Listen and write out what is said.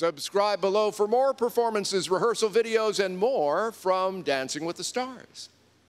Subscribe below for more performances, rehearsal videos, and more from Dancing with the Stars.